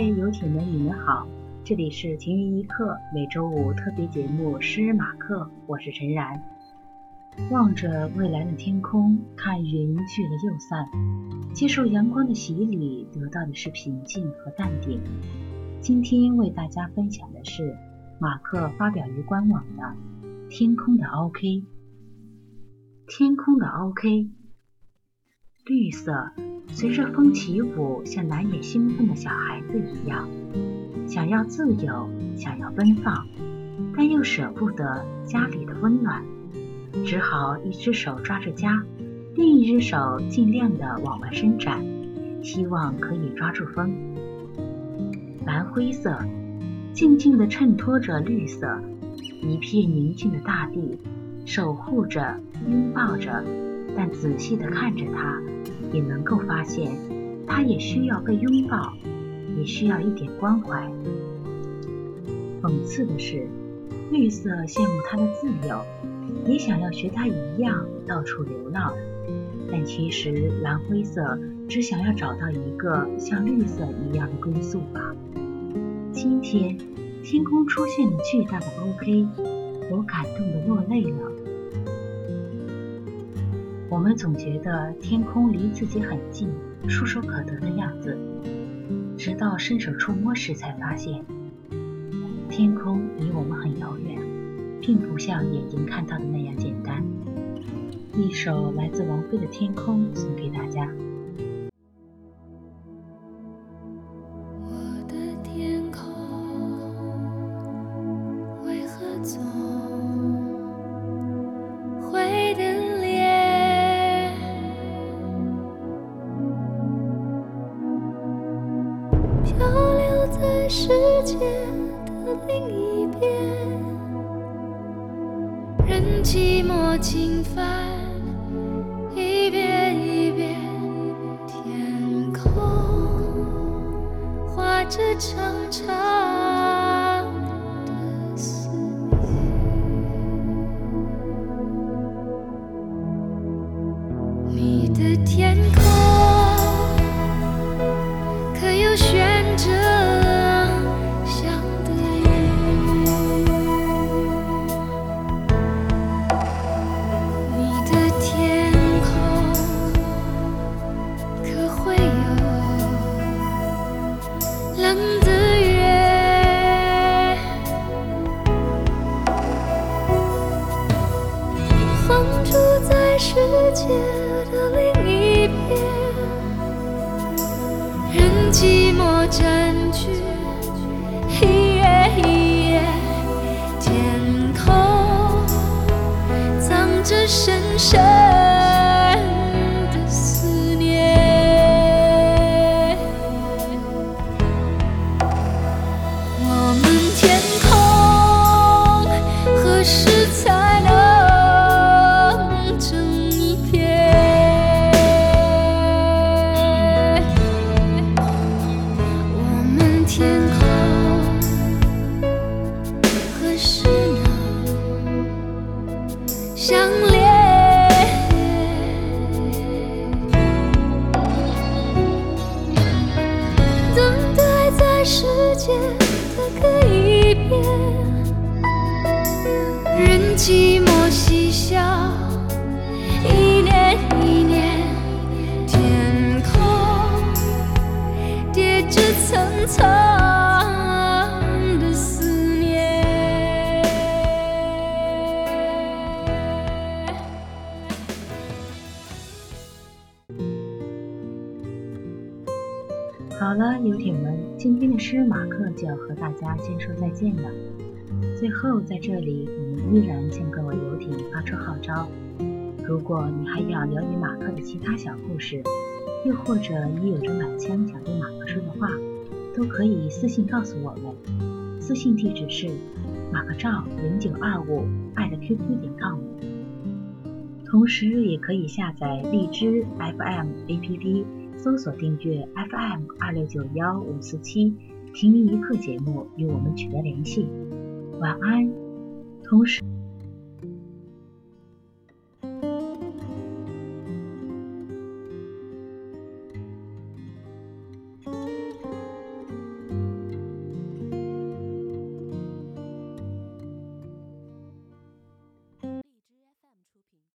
嗨，游艇们，你们好，这里是停云一刻每周五特别节目《诗人马克》，我是陈然。望着蔚蓝的天空，看云聚了又散，接受阳光的洗礼，得到的是平静和淡定。今天为大家分享的是马克发表于官网的《天空的 OK》。天空的 OK，绿色。随着风起舞，像难掩兴奋的小孩子一样，想要自由，想要奔放，但又舍不得家里的温暖，只好一只手抓着家，另一只手尽量的往外伸展，希望可以抓住风。蓝灰色静静地衬托着绿色，一片宁静的大地，守护着，拥抱着，但仔细地看着它。也能够发现，他也需要被拥抱，也需要一点关怀。讽刺的是，绿色羡慕他的自由，也想要学他一样到处流浪，但其实蓝灰色只想要找到一个像绿色一样的归宿吧。今天，天空出现了巨大的 OK，我感动的落泪了。我们总觉得天空离自己很近，触手可得的样子，直到伸手触摸时，才发现天空离我们很遥远，并不像眼睛看到的那样简单。一首来自王菲的《天空》送给大家。世界的另一边，任寂寞侵犯，一遍一遍，天空画着长长界的另一边任寂寞占据一夜一夜天空藏着深深的思念。我们天空何时天空何时能相连。等待在世界的各一边任寂寞嬉笑的思念。好了，游艇们，今天的诗马克就要和大家先说再见了。最后，在这里，我们依然向各位游艇发出号召：如果你还想了解马克的其他小故事，又或者你有着满腔想对马克，都可以私信告诉我们。私信地址是马克照零九二五爱的 QQ 点 com。同时，也可以下载荔枝 FM APP，搜索订阅 FM 二六九幺五四七，停一刻节目与我们取得联系。晚安，同时。